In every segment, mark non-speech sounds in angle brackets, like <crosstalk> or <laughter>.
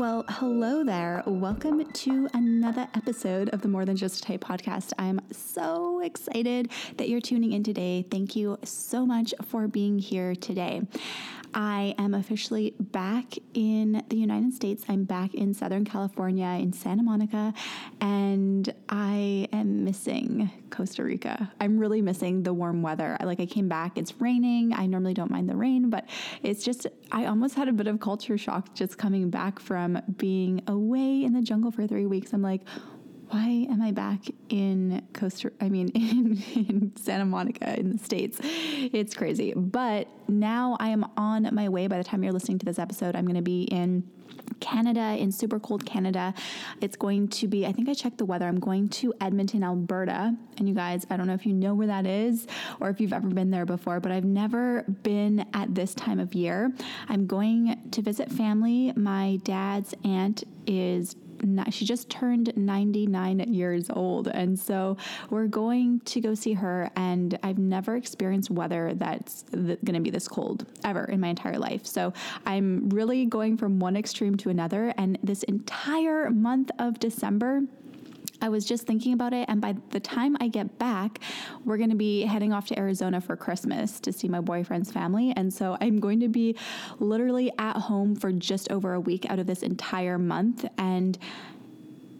Well, hello there. Welcome to another episode of the More Than Just a Type podcast. I'm so excited that you're tuning in today. Thank you so much for being here today. I am officially back in the United States. I'm back in Southern California, in Santa Monica, and I am missing Costa Rica. I'm really missing the warm weather. Like, I came back, it's raining. I normally don't mind the rain, but it's just, I almost had a bit of culture shock just coming back from being away in the jungle for three weeks. I'm like, why am I back in Costa? I mean, <laughs> in, in, Santa Monica in the States. It's crazy. But now I am on my way. By the time you're listening to this episode, I'm going to be in Canada, in super cold Canada. It's going to be, I think I checked the weather. I'm going to Edmonton, Alberta. And you guys, I don't know if you know where that is or if you've ever been there before, but I've never been at this time of year. I'm going to visit family. My dad's aunt is she just turned 99 years old. And so we're going to go see her. And I've never experienced weather that's going to be this cold ever in my entire life. So I'm really going from one extreme to another. And this entire month of December, I was just thinking about it, and by the time I get back, we're going to be heading off to Arizona for Christmas to see my boyfriend's family. And so I'm going to be literally at home for just over a week out of this entire month. And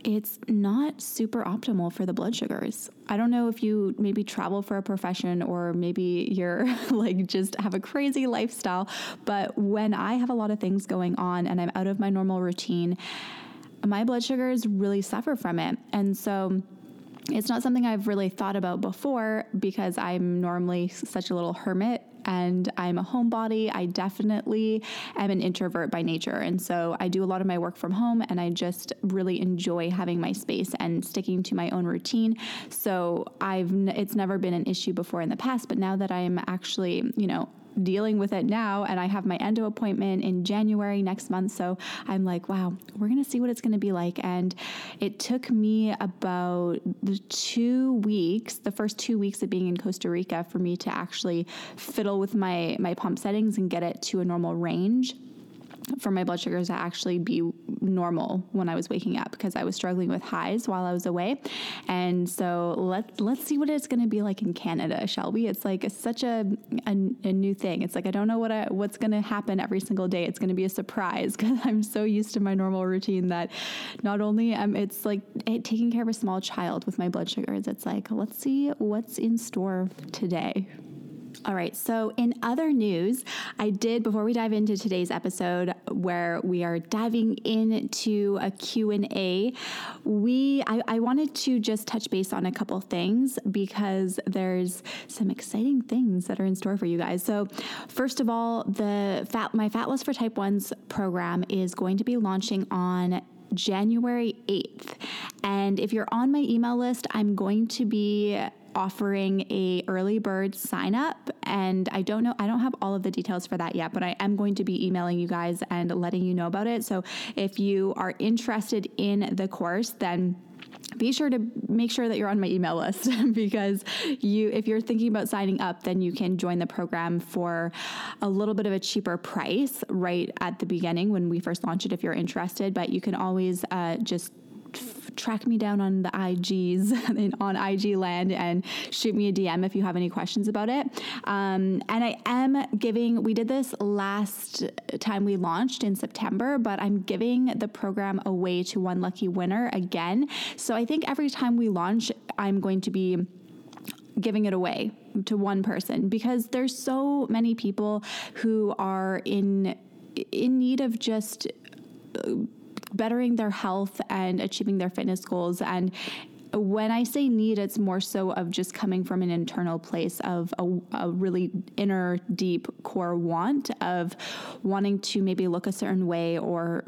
it's not super optimal for the blood sugars. I don't know if you maybe travel for a profession or maybe you're <laughs> like just have a crazy lifestyle, but when I have a lot of things going on and I'm out of my normal routine, my blood sugars really suffer from it. And so it's not something I've really thought about before because I'm normally such a little hermit and I'm a homebody. I definitely am an introvert by nature. And so I do a lot of my work from home and I just really enjoy having my space and sticking to my own routine. So I've it's never been an issue before in the past, but now that I am actually, you know, dealing with it now and I have my endo appointment in January next month. So I'm like, wow, we're going to see what it's going to be like. And it took me about the two weeks, the first two weeks of being in Costa Rica for me to actually fiddle with my, my pump settings and get it to a normal range for my blood sugars to actually be normal when I was waking up because I was struggling with highs while I was away. And so let's let's see what it's going to be like in Canada, shall we? It's like such a, a, a new thing. It's like I don't know what I, what's going to happen every single day. It's going to be a surprise <laughs> because I'm so used to my normal routine that not only am it's like eh, taking care of a small child with my blood sugars. It's like let's see what's in store today. All right. So, in other news, I did before we dive into today's episode where we are diving into a Q&A, we I, I wanted to just touch base on a couple things because there's some exciting things that are in store for you guys. So, first of all, the fat my Fat Loss for Type 1s program is going to be launching on January 8th. And if you're on my email list, I'm going to be offering a early bird sign up and I don't know I don't have all of the details for that yet but I am going to be emailing you guys and letting you know about it. So if you are interested in the course then be sure to make sure that you're on my email list <laughs> because you if you're thinking about signing up then you can join the program for a little bit of a cheaper price right at the beginning when we first launch it if you're interested but you can always uh, just track me down on the IGs <laughs> on IG land and shoot me a DM if you have any questions about it. Um, and I am giving, we did this last time we launched in September, but I'm giving the program away to one lucky winner again. So I think every time we launch, I'm going to be giving it away to one person because there's so many people who are in in need of just bettering their health and achieving their fitness goals. And when I say need, it's more so of just coming from an internal place of a, a, really inner, deep core want of wanting to maybe look a certain way or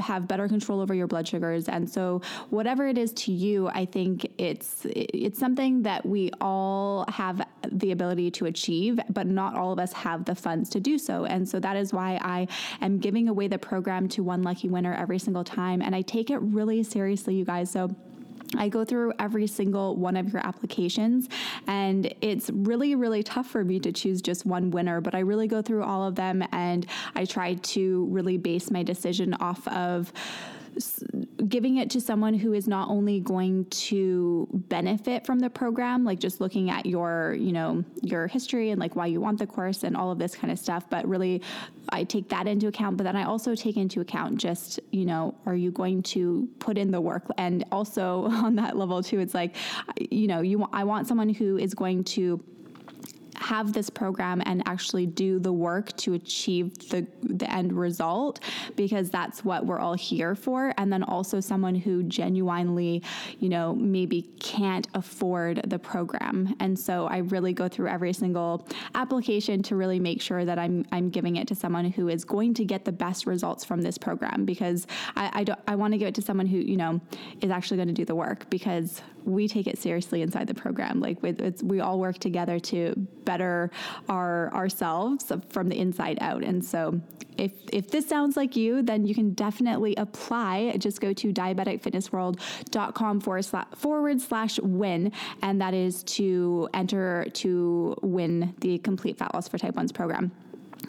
have better control over your blood sugars. And so, whatever it is to you, I think it's it's something that we all have the ability to achieve, but not all of us have the funds to do so. And so that is why I am giving away the program to one lucky winner every single time, and I take it really seriously, you guys. So I go through every single one of your applications, and it's really, really tough for me to choose just one winner. But I really go through all of them and I try to really base my decision off of giving it to someone who is not only going to benefit from the program like just looking at your you know your history and like why you want the course and all of this kind of stuff but really I take that into account but then I also take into account just you know are you going to put in the work? And also <laughs> on that level too it's like you know you I want someone who is going to have this program and actually do the work to achieve the the end result because that's what we're all here for. And then also someone who genuinely you know maybe can't afford the program. And so I really go through every single application to really make sure that I'm I'm giving it to someone who is going to get the best results from this program because I I, don't, I want to give it to someone who you know is actually going to do the work because we take it seriously inside the program. Like we all work together to better our ourselves from the inside out. And so if if this sounds like you, then you can definitely apply. Just go to diabeticfitnessworld.com forward slash, forward slash win, and that is to enter to win the complete fat loss for type 1's program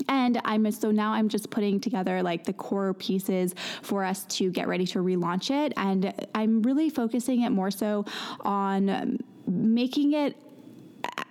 and i'm so now i'm just putting together like the core pieces for us to get ready to relaunch it. And i'm really focusing it more so on um, making it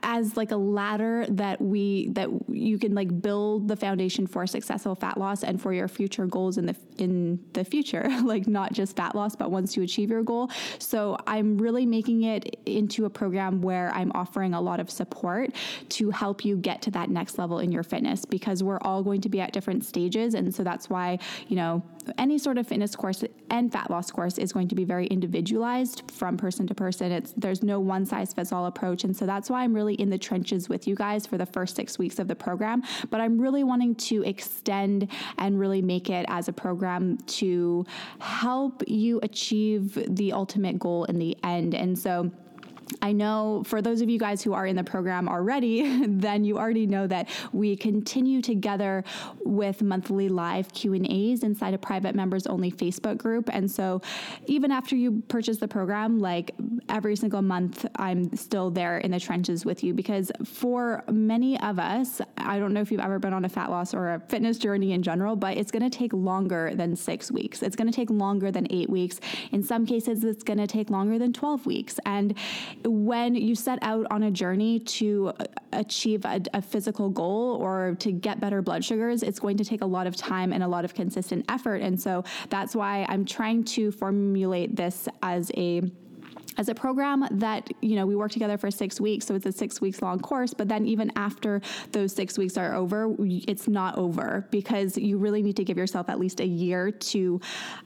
as like a ladder that we that you can like build the foundation for successful fat loss and for your future goals in the in the future. <laughs> Like not just fat loss but once you achieve your goal. So i'm really making it into a program where i'm offering a lot of support to help you get to that next level in your fitness because we're all going to be at different stages. And so that's why you know any sort of fitness course and fat loss course is going to be very individualized from person to person. It's there's no one size fits all approach. And so that's why i'm really in the trenches with you guys for the first six weeks of the program, but I'm really wanting to extend and really make it as a program to help you achieve the ultimate goal in the end. And so, I know for those of you guys who are in the program already, <laughs> then you already know that we continue together with monthly live Q&As inside a private members only Facebook group. And so even after you purchase the program, like every single month I'm still there in the trenches with you because for many of us, I don't know if you've ever been on a fat loss or a fitness journey in general, but it's going to take longer than 6 weeks. It's going to take longer than 8 weeks. In some cases it's going to take longer than 12 weeks. And when you set out on a journey to uh, achieve a, a, physical goal or to get better blood sugars, it's going to take a lot of time and a lot of consistent effort. And so that's why I'm trying to formulate this as a as a program that you know we work together for six weeks so it's a six weeks long course but then even after those six weeks are over it's not over because you really need to give yourself at least a year to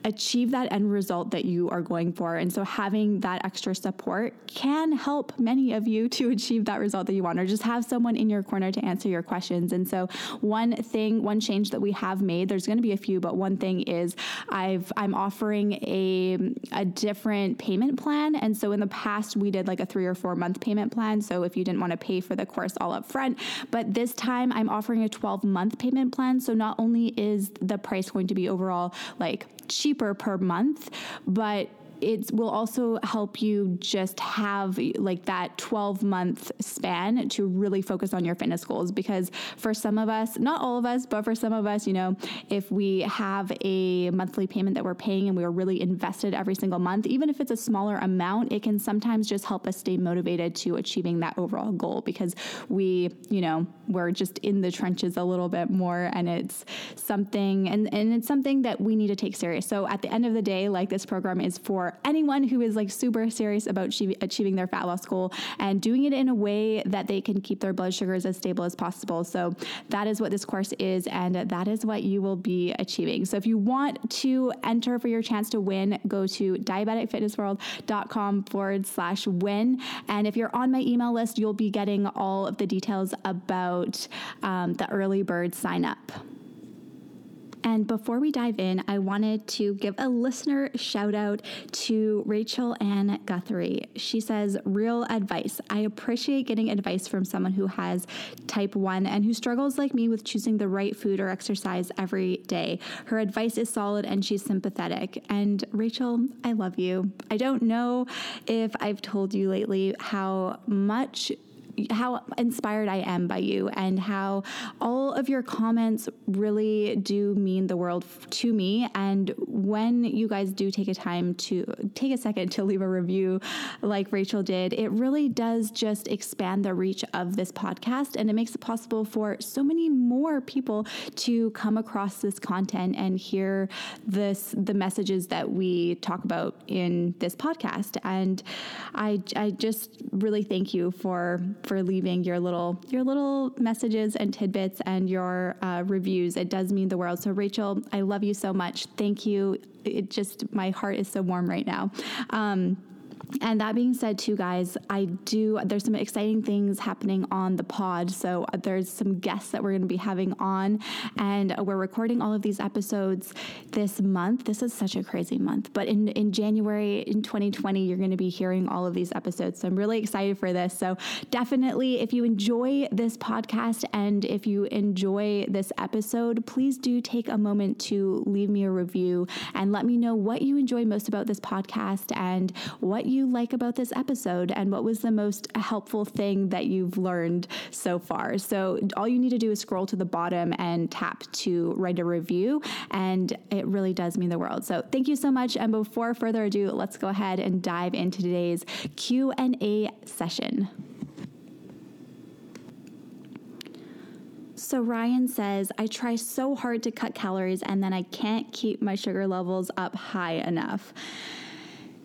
achieve that end result that you are going for. And so having that extra support can help many of you to <laughs> achieve that result that you want or just have someone in your corner to answer your questions. And so one thing one change that we have made there's going to be a few but one thing is i've i'm offering a a different payment plan. And so in the past, we did like a three or four month payment plan. So if you didn't want to pay for the course all up front, but this time I'm offering a 12 month payment plan. So not only is the price going to be overall like cheaper per month, but it will also help you just have like that 12 month span to really focus on your fitness goals. Because for some of us not all of us but for some of us you know if we have a monthly payment that we're paying and we are really invested every single month even if it's a smaller amount it can sometimes just help us stay motivated to achieving that overall goal. Because we you know we're just in the trenches a little bit more and it's something and, and it's something that we need to take serious. So at the end of the day like this program is for anyone who is like super serious about achieving their fat loss goal and doing it in a way that they can keep their blood sugars as stable as possible. So that is what this course is, and that is what you will be achieving. So if you want to enter for your chance to win, go to diabeticfitnessworld.com forward slash win. And if you're on my email list, you'll be getting all of the details about um, the early bird sign up. And before we dive in, I wanted to give a listener shout out to Rachel Ann Guthrie. She says, Real advice. I appreciate getting advice from someone who has type 1 and who struggles like me with choosing the right food or exercise every day. Her advice is solid and she's sympathetic. And Rachel, I love you. I don't know if I've told you lately how much how inspired I am by you and how all of your comments really do mean the world to me. And when you guys do take a time to take a second to leave a review like Rachel did, it really does just expand the reach of this podcast and it makes it possible for so many more people to come across this content and hear this the messages that we talk about in this podcast. And I I just really thank you for for leaving your little your little messages and tidbits and your uh, reviews. It does mean the world. So Rachel, I love you so much. Thank you. It just my heart is so warm right now. Um, and that being said, too, guys, I do, there's some exciting things happening on the pod. So uh, there's some guests that we're going to be having on, and we're recording all of these episodes this month. This is such a crazy month, but in, in January in 2020, you're going to be hearing all of these episodes. So I'm really excited for this. So definitely, if you enjoy this podcast and if you enjoy this episode, please do take a moment to leave me a review and let me know what you enjoy most about this podcast and what you you like about this episode and what was the most helpful thing that you've learned so far. So, all you need to do is scroll to the bottom and tap to write a review, and it really does mean the world. So, thank you so much. And before further ado, let's go ahead and dive into today's Q&A session. So Ryan says, I try so hard to cut calories and then I can't keep my sugar levels up high enough.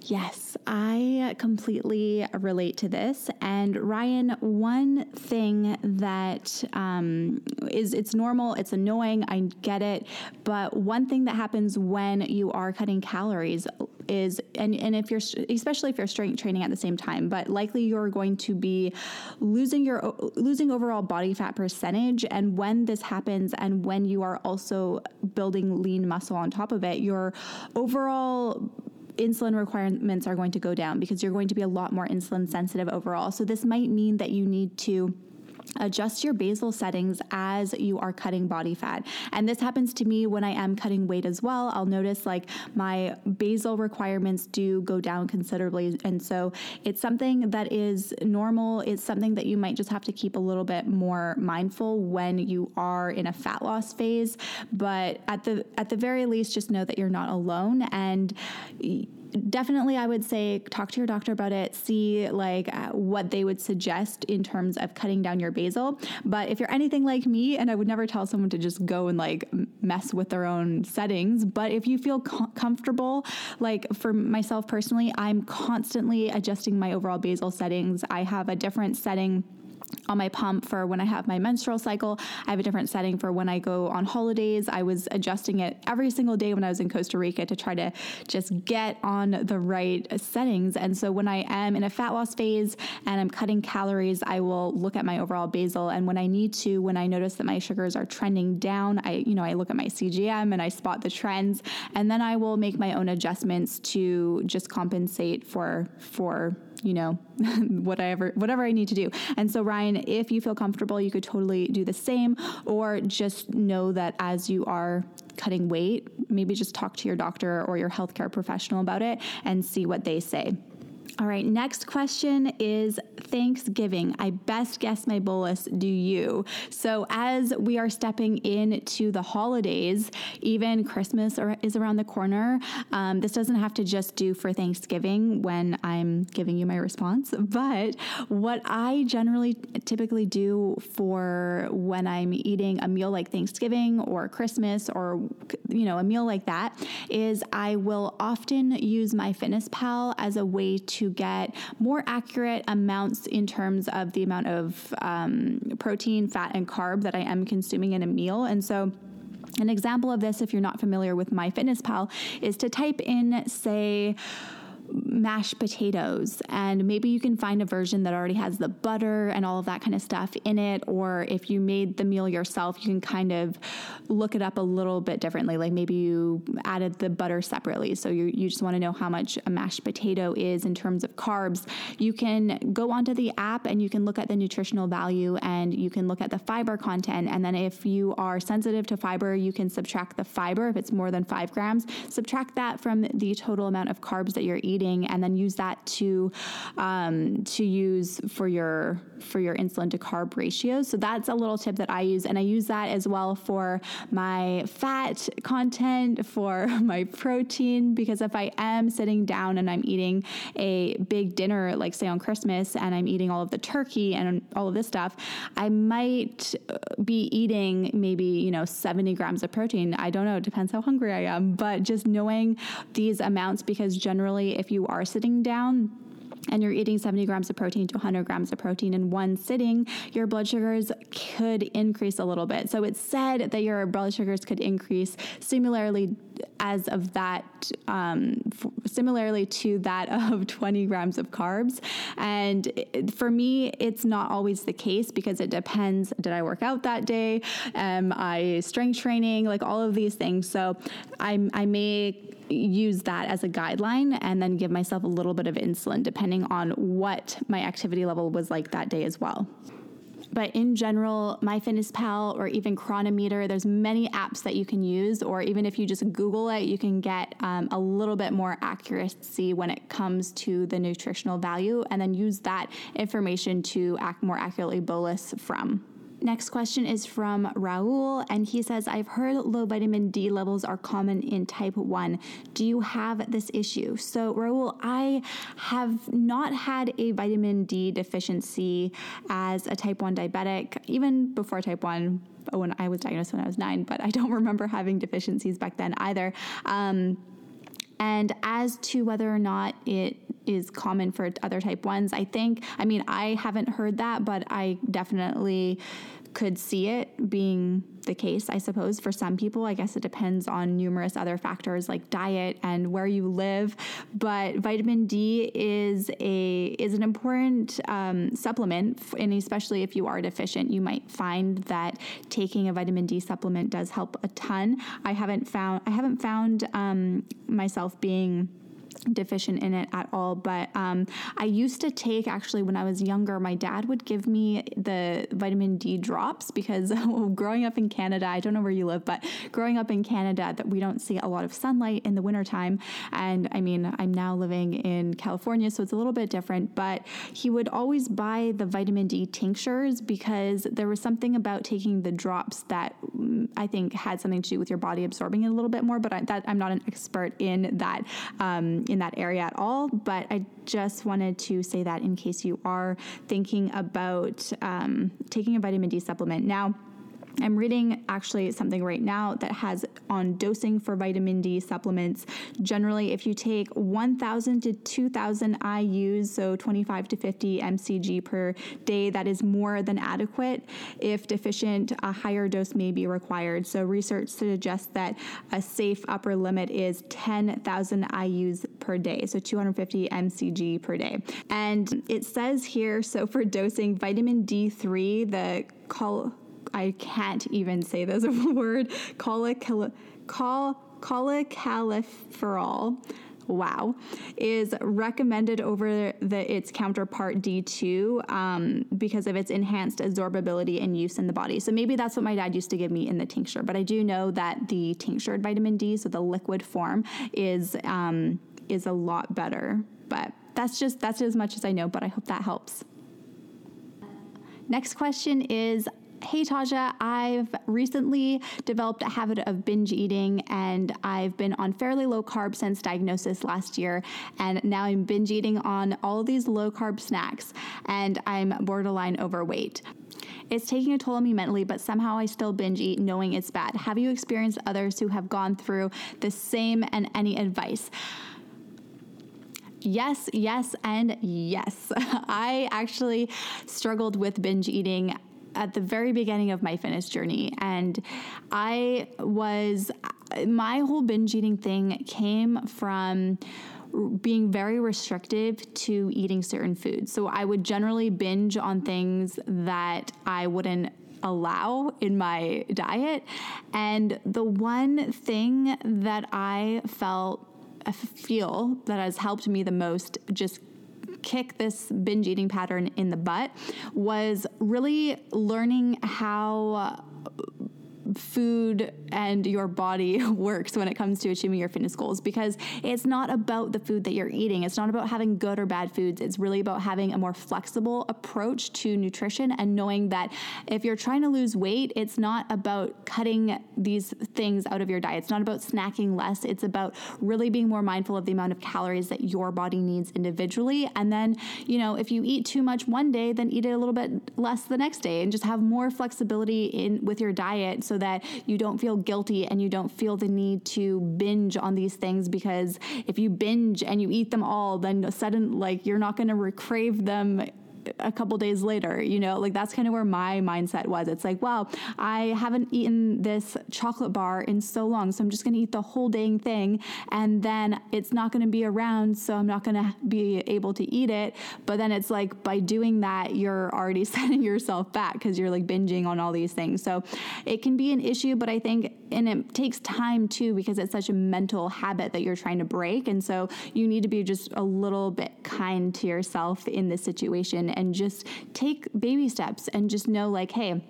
Yes, I completely relate to this. And Ryan, one thing that um, is it's normal, it's annoying, I get it. But one thing that happens when you are cutting calories is, and, and if you're, especially if you're strength training at the same time, but likely you're going to be losing your, losing overall body fat percentage. And when this happens, and when you are also building lean muscle on top of it, your overall insulin requirements are going to go down because you're going to be a lot more insulin sensitive overall. So this might mean that you need to adjust your basal settings as you are cutting body fat. And this happens to me when I am cutting weight as well. I'll notice like my basal requirements do go down considerably. And so it's something that is normal. It's something that you might just have to keep a little bit more mindful when you are in a fat loss phase. But at the at the very least, just know that you're not alone and definitely I would say talk to your doctor about it, see like uh, what they would suggest in terms of cutting down your basal. But if you're anything like me, and I would never tell someone to just go and like mess with their own settings, but if you feel co- comfortable, like for myself personally, I'm constantly adjusting my overall basal settings. I have a different setting on my pump for when I have my menstrual cycle. I have a different setting for when I go on holidays. I was adjusting it every single day when I was in Costa Rica to try to just get on the right settings. And so when I am in a fat loss phase and I'm cutting calories, I will look at my overall basal. And when I need to, when I notice that my sugars are trending down, I, you know, I look at my CGM and I spot the trends. And then I will make my own adjustments to just compensate for for you know, <laughs> whatever whatever I need to do. And so Ryan, if you feel comfortable, you could totally do the same or just know that as you are cutting weight, maybe just talk to your doctor or your healthcare professional about it and see what they say. All right, next question is Thanksgiving. I best guess my bolus, do you? So, as we are stepping into the holidays, even Christmas is around the corner. Um, this doesn't have to just do for Thanksgiving when I'm giving you my response, <laughs> but what I generally typically do for when I'm eating a meal like Thanksgiving or Christmas or you know a meal like that is I will often use MyFitnessPal as a way to get more accurate amounts in terms of the amount of um, protein, fat, and carb that I am consuming in a meal. And so, an example of this, if you're not familiar with MyFitnessPal, is to type in, say, mashed potatoes. And maybe you can find a version that already has the butter and all of that kind of stuff in it. Or if you made the meal yourself, you can kind of look it up a little bit differently. Like maybe you added the butter separately. So you, you just want to know how much a mashed potato is in terms of carbs. You can go onto the app and you can look at the nutritional value and you can look at the fiber content. And then if you are sensitive to fiber, you can subtract the fiber. If it's more than five grams, subtract that from the total amount of carbs that you're eating and then use that to um, to use for your for your insulin to carb ratio. So that's a little tip that I use, and I use that as well for my fat content, for <laughs> my protein, because if I am sitting down and I'm eating a big dinner, like say on Christmas, and I'm eating all of the turkey and all of this stuff, I might uh, be eating maybe you know 70 grams of protein. I don't know, it depends how hungry I am, but just knowing these amounts because generally if you are sitting down, and you're eating 70 grams of protein to 100 grams of protein in one sitting, your blood sugars could increase a little bit. So it's said that your blood sugars could increase similarly as of that, um, f- similarly to that <laughs> of 20 grams of carbs. And for me, it's not always the case because it depends. Did I work out that day? Am I strength training? Like all of these things. So I, I may use that as a guideline and then give myself a little bit of insulin depending on what my activity level was like that day as well. But in general, MyFitnessPal or even Cronometer, there's many apps that you can use, or even if you just Google it, you can get um, a little bit more accuracy when it comes to the nutritional value, and then use that information to act more accurately bolus from. Next question is from Raul, and he says, I've heard low vitamin D levels are common in type 1. Do you have this issue? So, Raul, I have not had a vitamin D deficiency as a type 1 diabetic, even before type 1 when I was diagnosed when I was nine, but I don't <laughs> remember having deficiencies back then either. Um, and as to whether or not it is common for other type 1s. I think, I mean, I haven't heard that, but I definitely could see it being the case, I suppose, for some people. I guess it depends on numerous other factors like diet and where you live. But vitamin D is a is an important um, supplement, and especially if you are deficient, you might find that taking a vitamin D supplement does help a ton. I haven't found I haven't found um, myself being deficient in it at all. But um, I used to take actually when I was younger, my dad would give me the vitamin D drops because <laughs> growing up in Canada, I don't know where you live, but growing up in Canada, that we don't see a lot of sunlight in the wintertime. And I mean, I'm now living in California, so it's a little bit different. But he would always buy the vitamin D tinctures because there was something about taking the drops that mm, I think had something to do with your body absorbing it a little bit more. But I, that I'm not an expert in that. Um, in that area at all. But I just wanted to say that in case you are thinking about um, taking a vitamin D supplement. Now, I'm reading actually something right now that has on dosing for vitamin D supplements. Generally, if you take 1,000 to 2,000 IUs, so 25 to 50 mcg per day, that is more than adequate. If deficient, a higher dose may be required. So, research suggests that a safe upper limit is 10,000 IUs per day, so 250 mcg per day. And it says here so for dosing vitamin D3, the I can't even say this <laughs> word, cholecalciferol, wow, is recommended over the, its counterpart D2 um, because of its enhanced absorbability and use in the body. So maybe that's what my dad used to give me in the tincture. But I do know that the tinctured vitamin D, so the liquid form, is um, is a lot better. But that's just that's as much as I know, but I hope that helps. Next question is Hey Taja, I've recently developed a habit of binge eating and I've been on fairly low carb since diagnosis last year. And now I'm binge eating on all these low carb snacks and I'm borderline overweight. It's taking a toll on me mentally, but somehow I still binge eat knowing it's bad. Have you experienced others who have gone through the same and any advice? Yes, yes, and yes. <laughs> I actually struggled with binge eating at the very beginning of my fitness journey. And I was, my whole binge eating thing came from being very restrictive to eating certain foods. So I would generally binge on things that I wouldn't allow in my diet. And the one thing that I felt feel that has helped me the most just kick this binge eating pattern in the butt was really learning how food and your body <laughs> works when it comes to achieving your fitness goals because it's not about the food that you're eating. It's not about having good or bad foods. It's really about having a more flexible approach to nutrition and knowing that if you're trying to lose weight, it's not about cutting these things out of your diet. It's not about snacking less. It's about really being more mindful of the amount of calories that your body needs individually. And then, you know, if you eat too much one day, then eat it a little bit less the next day and just have more flexibility in with your diet so that you don't feel guilty and you don't feel the need to binge on these things because if you binge and you eat them all, then sudden like you're not going to crave them a couple days later, you know, like that's kind of where my mindset was. It's like, well, I haven't eaten this chocolate bar in so long, so I'm just going to eat the whole dang thing and then it's not going to be around, so I'm not going to be able to eat it. But then it's like by doing that, you're already <laughs> setting yourself back because you're like binging on all these things. So it can be an issue, but I think, and it takes time too because it's such a mental habit that you're trying to break. And so you need to be just a little bit kind to yourself in this situation and just take baby steps and just know like, hey,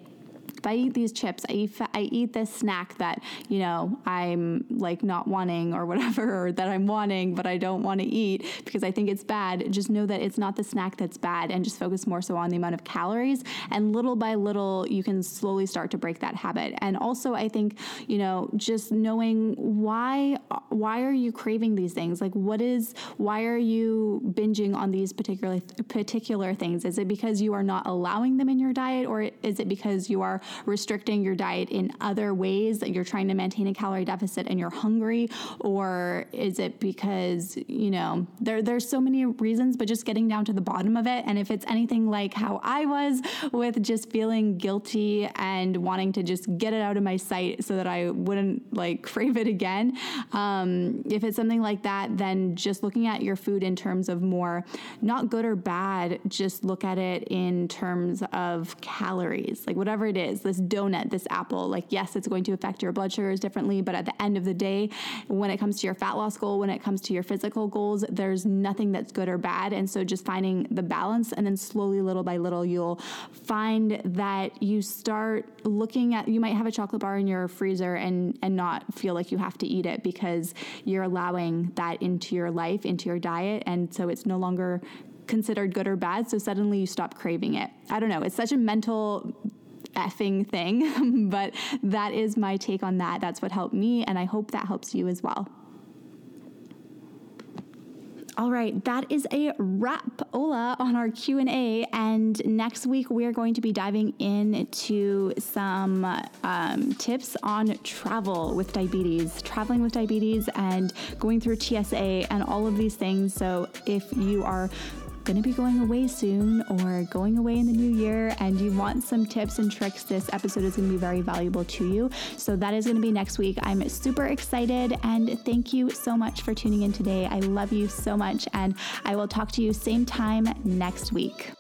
if I eat these chips, I eat, I eat this snack that, you know, I'm like not wanting or whatever, or that I'm wanting, but I don't want to eat because I think it's bad, just know that it's not the snack that's bad and just focus more so on the amount of calories. And little by little, you can slowly start to break that habit. And also, I think, you know, just knowing why, why are you craving these things? Like, what is, why are you binging on these particular, particular things? Is it because you are not allowing them in your diet or is it because you are restricting your diet in other ways that you're trying to maintain a calorie deficit and you're hungry? Or is it because you know there there's so many reasons but just getting down to the bottom of it? And if it's anything like how I was with just feeling guilty and wanting to just get it out of my sight so that I wouldn't like <laughs> crave it again um, if it's something like that then just looking at your food in terms of more not good or bad just look at it in terms of calories like whatever it is this donut, this apple, like, yes, it's going to affect your blood sugars differently, but at the end of the day, when it comes to your fat loss goal, when it comes to your physical goals, there's nothing that's good or bad. And so just finding the balance and then slowly, little by little, you'll find that you start looking at, you might have a chocolate bar in your freezer and, and not feel like you have to eat it because you're allowing that into your life, into your diet. And so it's no longer considered good or bad. So suddenly you stop craving it. I don't know. It's such a mental effing thing. <laughs> but that is my take on that. That's what helped me, and I hope that helps you as well. All right, that is a wrap, Ola, on our Q and A. And next week we are going to be diving into some um, tips on travel with diabetes, traveling with diabetes, and going through TSA and all of these things. So if you are going to be going away soon or going away in the new year and you want some tips and tricks, this episode is going to be very valuable to you. So that is going to be next week. I'm super excited and thank you so much for tuning in today. I love you so much and I will talk to you same time next week.